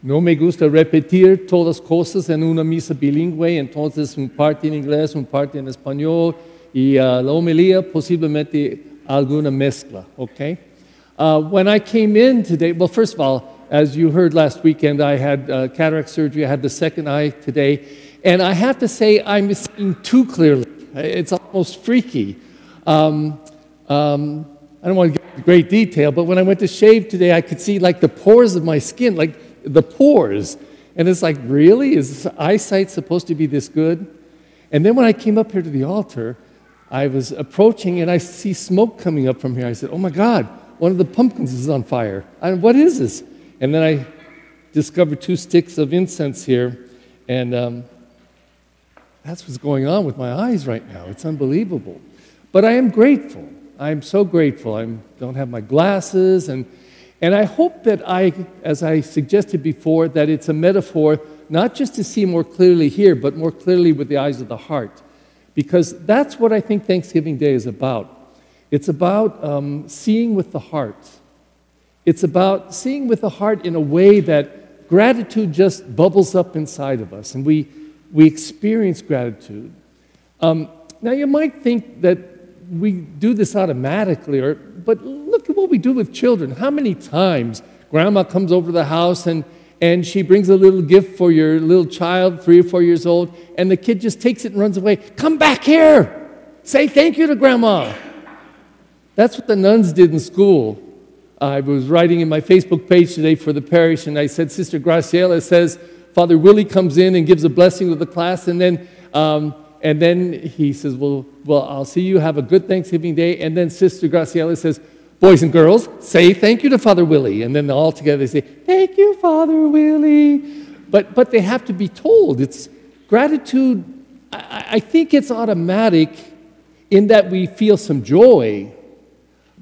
No me gusta repetir todas cosas en una misa bilingüe, entonces un parte en inglés, un parte en español y uh, la homilía posiblemente alguna mezcla, okay? Uh, when I came in today, well, first of all, as you heard last weekend, I had uh, cataract surgery. I had the second eye today. And I have to say, I'm seeing too clearly. It's almost freaky. Um, um, I don't want to get into great detail, but when I went to shave today, I could see like the pores of my skin, like the pores. And it's like, really? Is eyesight supposed to be this good? And then when I came up here to the altar, I was approaching and I see smoke coming up from here. I said, oh my God, one of the pumpkins is on fire. I, what is this? And then I discovered two sticks of incense here. And um, that's what's going on with my eyes right now. It's unbelievable. But I am grateful. I'm so grateful. I don't have my glasses. And, and I hope that I, as I suggested before, that it's a metaphor not just to see more clearly here, but more clearly with the eyes of the heart. Because that's what I think Thanksgiving Day is about. It's about um, seeing with the heart. It's about seeing with the heart in a way that gratitude just bubbles up inside of us and we, we experience gratitude. Um, now, you might think that we do this automatically, or, but look at what we do with children. How many times grandma comes over to the house and, and she brings a little gift for your little child, three or four years old, and the kid just takes it and runs away. Come back here! Say thank you to grandma. That's what the nuns did in school. I was writing in my Facebook page today for the parish, and I said, Sister Graciela says, Father Willie comes in and gives a blessing to the class, and then, um, and then he says, well, well, I'll see you. Have a good Thanksgiving Day. And then Sister Graciela says, Boys and girls, say thank you to Father Willie. And then all together they say, Thank you, Father Willie. But, but they have to be told. It's gratitude, I, I think it's automatic in that we feel some joy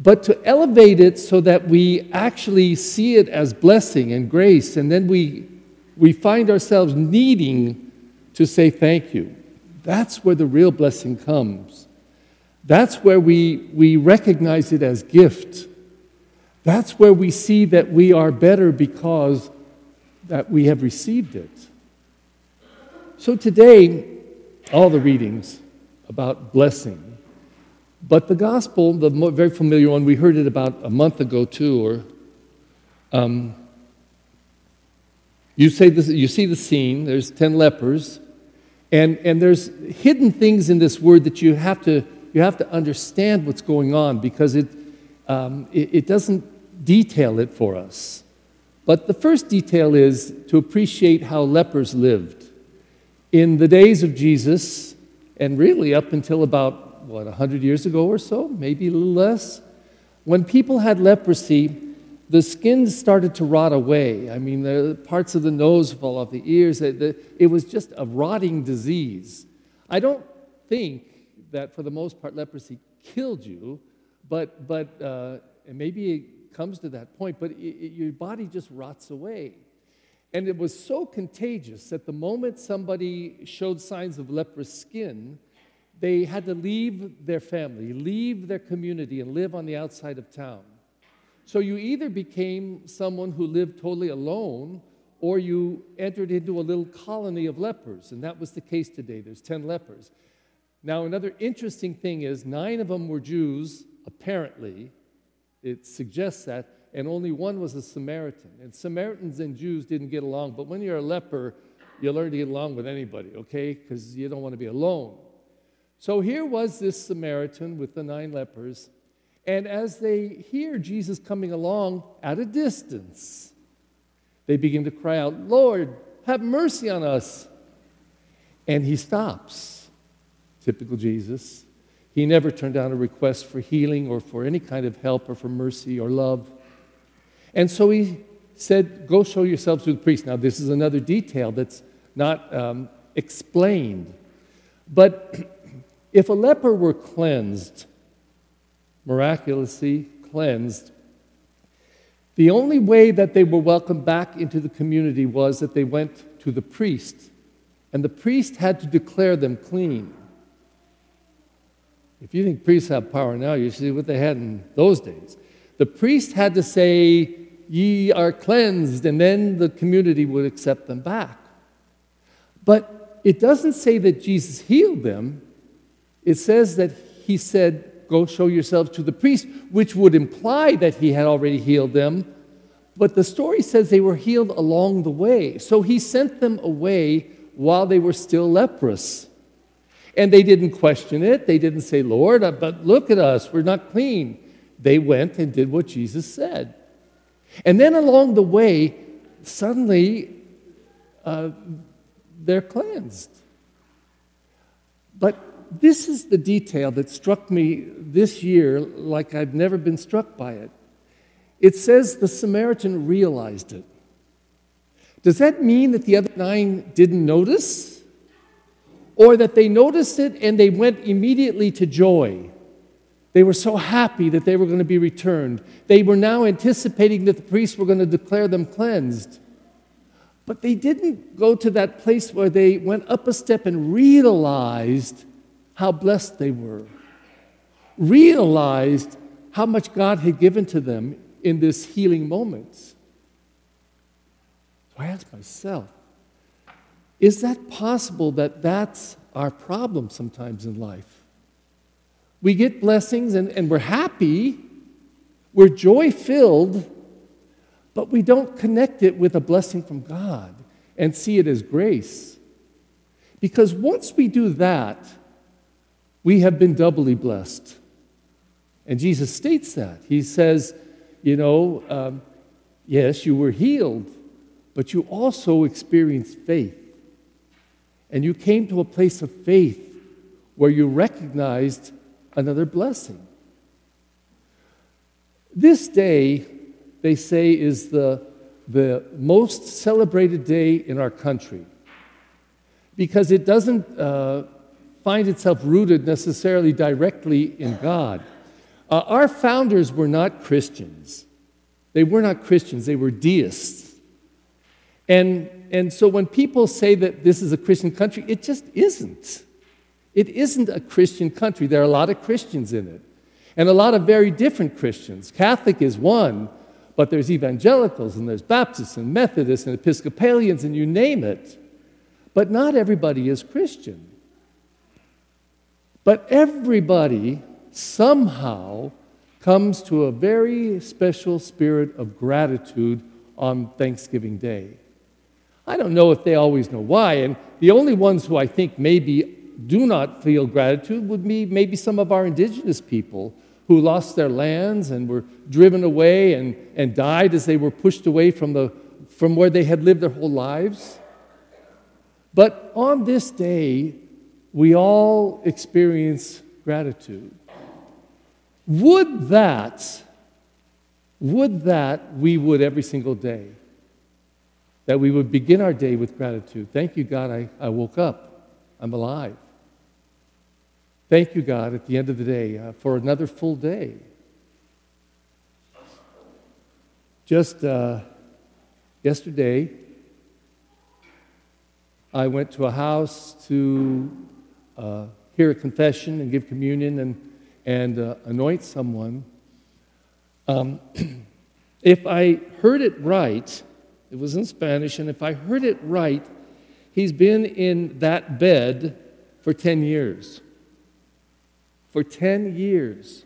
but to elevate it so that we actually see it as blessing and grace, and then we, we find ourselves needing to say thank you. That's where the real blessing comes. That's where we, we recognize it as gift. That's where we see that we are better because that we have received it. So today, all the readings about blessing but the gospel, the very familiar one, we heard it about a month ago too, or um, you, say this, you see the scene, there's 10 lepers, and, and there's hidden things in this word that you have to, you have to understand what's going on because it, um, it, it doesn't detail it for us. But the first detail is to appreciate how lepers lived. In the days of Jesus, and really up until about what, 100 years ago or so, maybe a little less, when people had leprosy, the skin started to rot away. I mean, the parts of the nose fall off, the ears. It was just a rotting disease. I don't think that for the most part leprosy killed you, but, but uh, maybe it comes to that point, but it, it, your body just rots away. And it was so contagious that the moment somebody showed signs of leprous skin, they had to leave their family, leave their community, and live on the outside of town. So you either became someone who lived totally alone, or you entered into a little colony of lepers, and that was the case today. There's 10 lepers. Now, another interesting thing is nine of them were Jews, apparently. It suggests that, and only one was a Samaritan. And Samaritans and Jews didn't get along, but when you're a leper, you learn to get along with anybody, okay? Because you don't want to be alone. So here was this Samaritan with the nine lepers, and as they hear Jesus coming along at a distance, they begin to cry out, Lord, have mercy on us. And he stops. Typical Jesus. He never turned down a request for healing or for any kind of help or for mercy or love. And so he said, Go show yourselves to the priest. Now, this is another detail that's not um, explained. But if a leper were cleansed, miraculously cleansed, the only way that they were welcomed back into the community was that they went to the priest, and the priest had to declare them clean. If you think priests have power now, you see what they had in those days. The priest had to say, Ye are cleansed, and then the community would accept them back. But it doesn't say that Jesus healed them, it says that he said, Go show yourselves to the priest, which would imply that he had already healed them. But the story says they were healed along the way. So he sent them away while they were still leprous. And they didn't question it. They didn't say, Lord, uh, but look at us, we're not clean. They went and did what Jesus said. And then along the way, suddenly uh, they're cleansed. But this is the detail that struck me this year like I've never been struck by it. It says the Samaritan realized it. Does that mean that the other nine didn't notice? Or that they noticed it and they went immediately to joy? They were so happy that they were going to be returned. They were now anticipating that the priests were going to declare them cleansed. But they didn't go to that place where they went up a step and realized how blessed they were, realized how much God had given to them in this healing moment. So I asked myself, is that possible that that's our problem sometimes in life? We get blessings and, and we're happy, we're joy filled, but we don't connect it with a blessing from God and see it as grace. Because once we do that, we have been doubly blessed. And Jesus states that. He says, you know, um, yes, you were healed, but you also experienced faith. And you came to a place of faith where you recognized another blessing. This day, they say, is the, the most celebrated day in our country because it doesn't uh, find itself rooted necessarily directly in God. Uh, our founders were not Christians. They were not Christians, they were deists. And, and so when people say that this is a Christian country, it just isn't. It isn't a Christian country. There are a lot of Christians in it, and a lot of very different Christians. Catholic is one, but there's evangelicals, and there's Baptists, and Methodists, and Episcopalians, and you name it. But not everybody is Christian. But everybody somehow comes to a very special spirit of gratitude on Thanksgiving Day. I don't know if they always know why, and the only ones who I think maybe do not feel gratitude would be maybe some of our indigenous people who lost their lands and were driven away and, and died as they were pushed away from, the, from where they had lived their whole lives. But on this day, we all experience gratitude. Would that, would that we would every single day, that we would begin our day with gratitude. Thank you, God, I, I woke up. I'm alive. Thank you, God, at the end of the day uh, for another full day. Just uh, yesterday, I went to a house to uh, hear a confession and give communion and, and uh, anoint someone, um, if I heard it right, it was in Spanish, and if I heard it right, he's been in that bed for 10 years. For 10 years.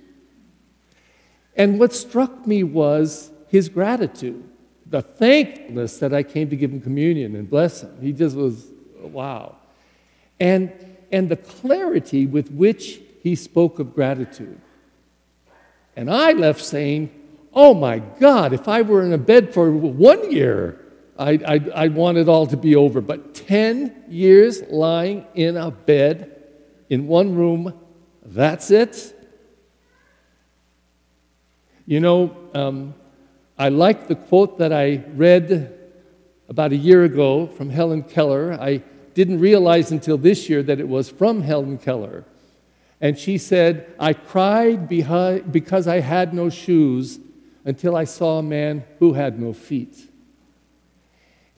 And what struck me was his gratitude, the thankfulness that I came to give him communion and bless him. He just was, wow. And and the clarity with which he spoke of gratitude. And I left saying, Oh my God, if I were in a bed for one year, I'd, I'd, I'd, want it all to be over. But 10 years lying in a bed in one room, that's it. You know, um, I like the quote that I read about a year ago from Helen Keller. I didn't realize until this year that it was from Helen Keller. And she said, I cried because I had no shoes until I saw a man who had no feet.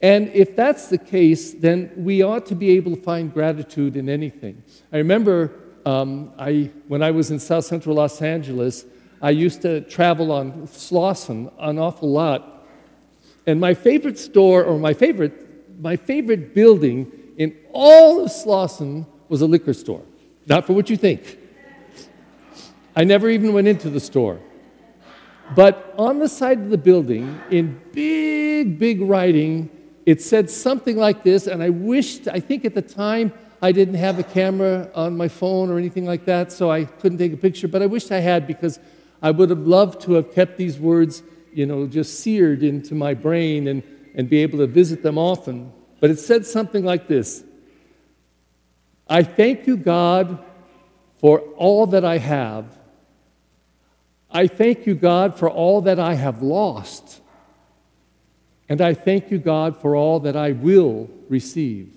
And if that's the case, then we ought to be able to find gratitude in anything. I remember um, I, when I was in South Central Los Angeles, I used to travel on Slauson an awful lot And my favorite store, or my favorite, my favorite building in all of Slauson was a liquor store. Not for what you think. I never even went into the store. But on the side of the building, in big, big writing, it said something like this, and I wished, I think at the time, I didn't have a camera on my phone or anything like that, so I couldn't take a picture, but I wished I had because I would have loved to have kept these words, you know, just seared into my brain and, and be able to visit them often. But it said something like this I thank you, God, for all that I have. I thank you, God, for all that I have lost. And I thank you, God, for all that I will receive.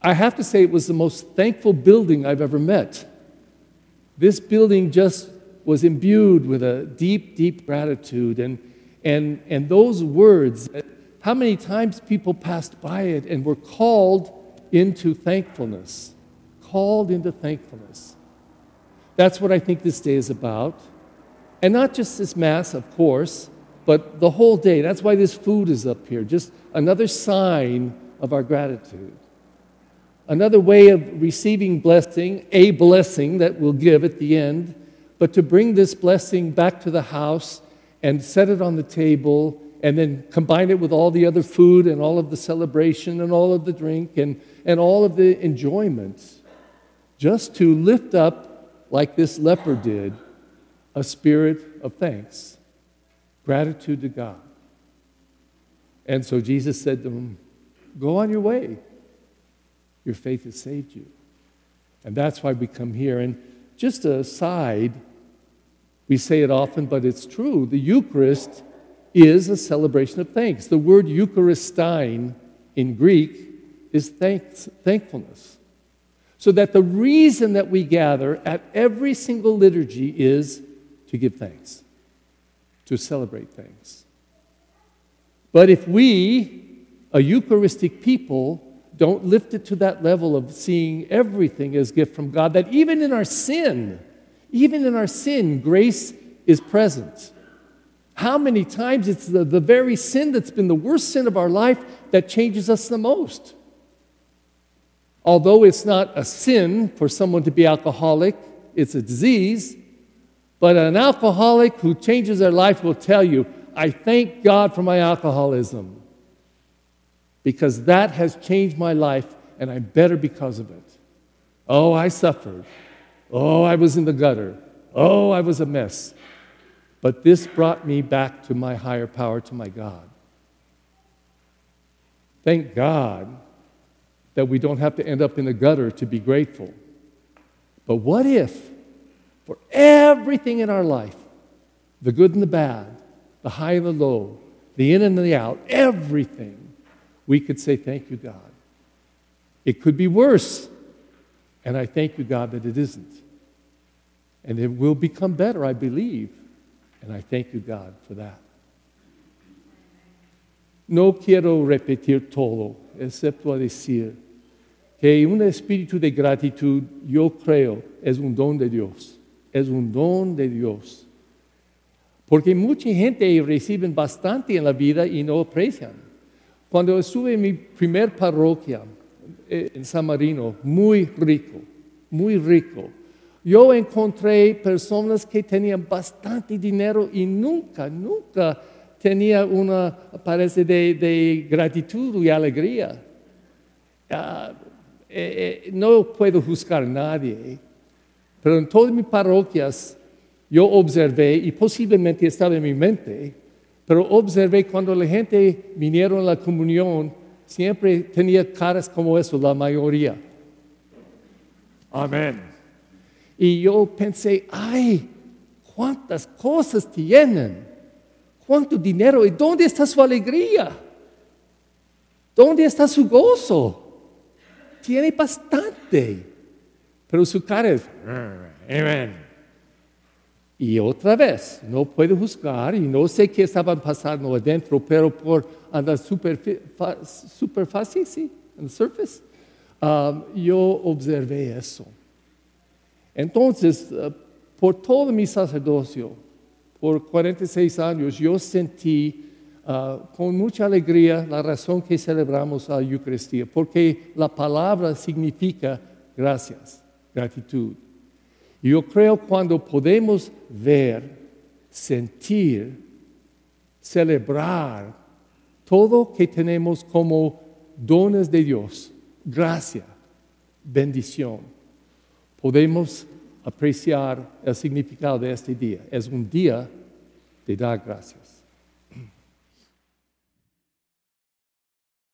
I have to say, it was the most thankful building I've ever met. This building just was imbued with a deep, deep gratitude. And, and, and those words, how many times people passed by it and were called into thankfulness? Called into thankfulness. That's what I think this day is about. And not just this Mass, of course, but the whole day. That's why this food is up here, just another sign of our gratitude. Another way of receiving blessing, a blessing that we'll give at the end, but to bring this blessing back to the house and set it on the table and then combine it with all the other food and all of the celebration and all of the drink and, and all of the enjoyments, just to lift up, like this leper did, a spirit of thanks, gratitude to God. And so Jesus said to him, Go on your way. Your faith has saved you. And that's why we come here. And just a side, we say it often, but it's true. The Eucharist is a celebration of thanks. The word eucharistein in Greek is thanks, thankfulness. So that the reason that we gather at every single liturgy is to give thanks, to celebrate thanks. But if we, a Eucharistic people, don't lift it to that level of seeing everything as gift from God, that even in our sin, even in our sin, grace is present. How many times it's the, the very sin that's been the worst sin of our life that changes us the most? Although it's not a sin for someone to be alcoholic, it's a disease, but an alcoholic who changes their life will tell you, I thank God for my alcoholism because that has changed my life and I'm better because of it. Oh, I suffered. Oh, I was in the gutter. Oh, I was a mess. But this brought me back to my higher power, to my God. Thank God that we don't have to end up in the gutter to be grateful. But what if, for everything in our life, the good and the bad, the high and the low, the in and the out, everything, we could say, Thank you, God. It could be worse. And I thank you, God, that it isn't. And it will become better, I believe. And I thank you, God, for that. No quiero repetir todo, excepto a decir que un espíritu de gratitud, yo creo, es un don de Dios. Es un don de Dios. Porque mucha gente recibe bastante en la vida y no aprecian. Cuando estuve en mi primer parroquia eh, en San Marino, muy rico, muy rico, yo encontré personas que tenían bastante dinero y nunca, nunca tenía una, parece, de, gratitud y alegría. Uh, eh, no puedo juzgar a nadie, pero en todas mis parroquias yo observé, y posiblemente estaba en mi mente, pero observé cuando la gente vinieron a la comunión, siempre tenía caras como eso, la mayoría. Amén. Y yo pensé, ay, cuántas cosas tienen, cuánto dinero, ¿y dónde está su alegría? ¿Dónde está su gozo? Tiene bastante, pero su cara es, amén. Y otra vez, no puedo juzgar y no sé qué estaban pasando adentro, pero por la superficie, sí, en la surface, um, yo observé eso. Entonces, uh, por todo mi sacerdocio, por 46 años yo sentí uh, con mucha alegría la razón que celebramos la Eucaristía, porque la palabra significa gracias, gratitud. Yo creo cuando podemos ver, sentir, celebrar todo que tenemos como dones de Dios, gracia, bendición, podemos apreciar el significado de este día. Es un día de dar gracias.